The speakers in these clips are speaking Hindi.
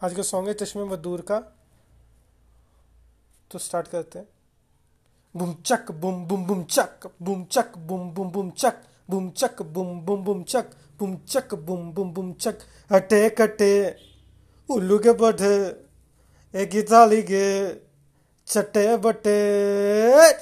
आज का सॉन्ग है चश्मे मदूर का तो स्टार्ट करते हैं बुम चक बुम बुम बुम चक बुम चक बुम बुम बुम चक बुम चक बुम बुम बुम चक बुम चक बुम बुम बुम चक अटे कटे उल्लू के बठे एक थाली के चटे बटे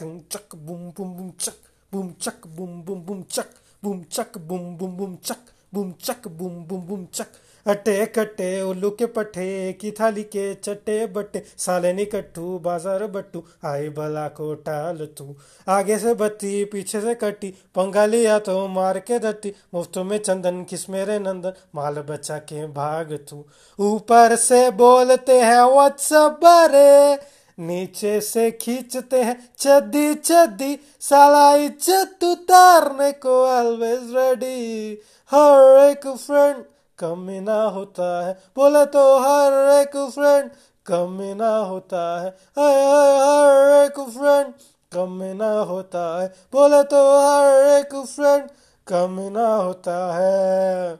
बुम चक बुम बुम बुम चक बुम चक बुम बुम बुम चक बुम चक बुम बुम बुम चक बुम चक बुम बुम बुम चक अटे कटे उल्लू के पठे, की थाली के चटे बट्टे साले निकट्टू बाज़ार बट्टू, आई भला को टाल तू आगे से बत्ती पीछे से कट्टी पंगा लिया तो मार के दत्ती मुफ़्त में चंदन किस मेरे नंदन, माल बचा के भाग तू। ऊपर से बोलते हैं व्हाट्सअप बरे नीचे से खींचते हैं, चद्दी चद्दी, साला इज़्ज़त उतारने को ऑलवेज रेडी हर एक फ्रेंड कमी ना होता है। बोले तो हर एक फ्रेंड कमी ना होता है। हर एक फ्रेंड कमी ना होता है। बोले तो हर एक फ्रेंड कमी ना होता है।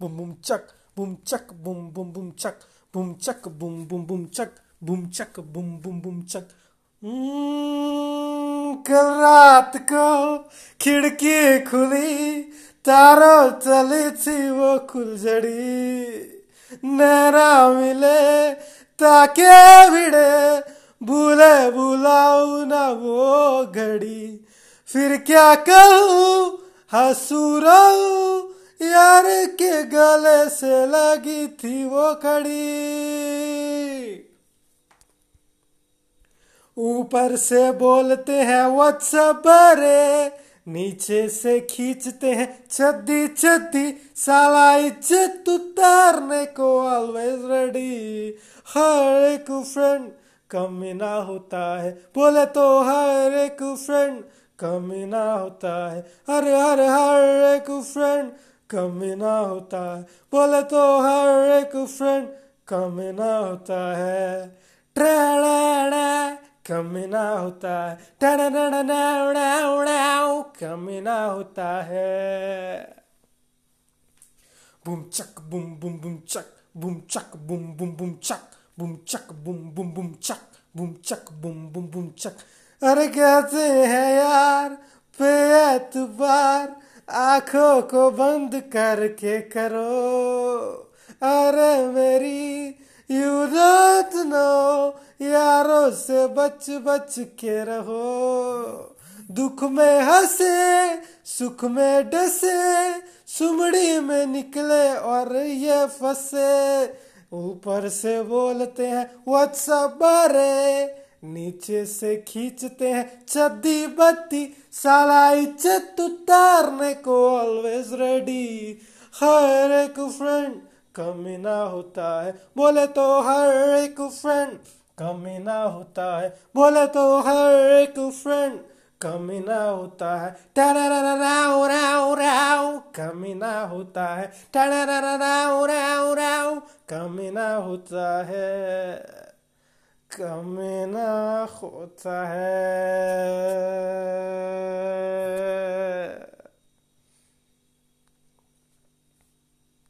बुम बुम, चक बुम चक, बुम बुम बुम, चक बुम चक, बुम बुम बुम, चक बुम चक, बुम बुम बुम, चक। कल रात को खिड़की खुली तारो चली थी वो खुलझड़ी नैरा मिले ताके भिड़े, भूले बुलाऊ ना वो घड़ी। फिर क्या कहूँ, हंसू यार के गले से लगी थी वो खड़ी ऊपर से बोलते हैं व्हाट्सअप रे नीचे से खींचते हैं, छद्दी छद्दी साला इज़्ज़त उतारने को ऑलवेज रेडी हर एक फ्रेंड कमी ना होता है, बोले तो हर एक फ्रेंड कमी ना होता है। हर हर हर एक फ्रेंड कमी ना होता है, बोले तो हर एक फ्रेंड कमी ना होता है। ट्रेड़ा कमी ना होता है। कमी ना होता है। बुम चक, बुम बुम बुम चक बुम चक, बुम बुम बुम चक बुम चक, बुम बुम बुम चक बुम चक, बुम बुम बुम चक। अरे कहते हैं यार, पे एतबार, आँखों को बंद करके करो। अरे मेरी, यू डोंट नो से बच बच के रहो। दुख में हंसे, सुख में डसे, सुमड़ी में निकले और ये फंसे। ऊपर से बोलते हैं व्हाट्सअप बारे? नीचे से खींचते हैं, चद्दी बत्ती साला इज़्ज़त उतारने को ऑलवेज रेडी हर एक फ्रेंड कमी ना होता है। बोले तो हर एक फ्रेंड कमी ना होता है। बोले तो हर एक फ्रेंड कमी ना होता है। कमी ना होता है। कमी ना होता है। कमी ना होता है।